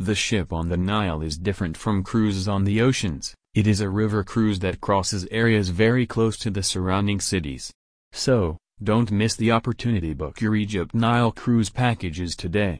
The ship on the Nile is different from cruises on the oceans, it is a river cruise that crosses areas very close to the surrounding cities. So, don't miss the opportunity book your Egypt Nile cruise packages today.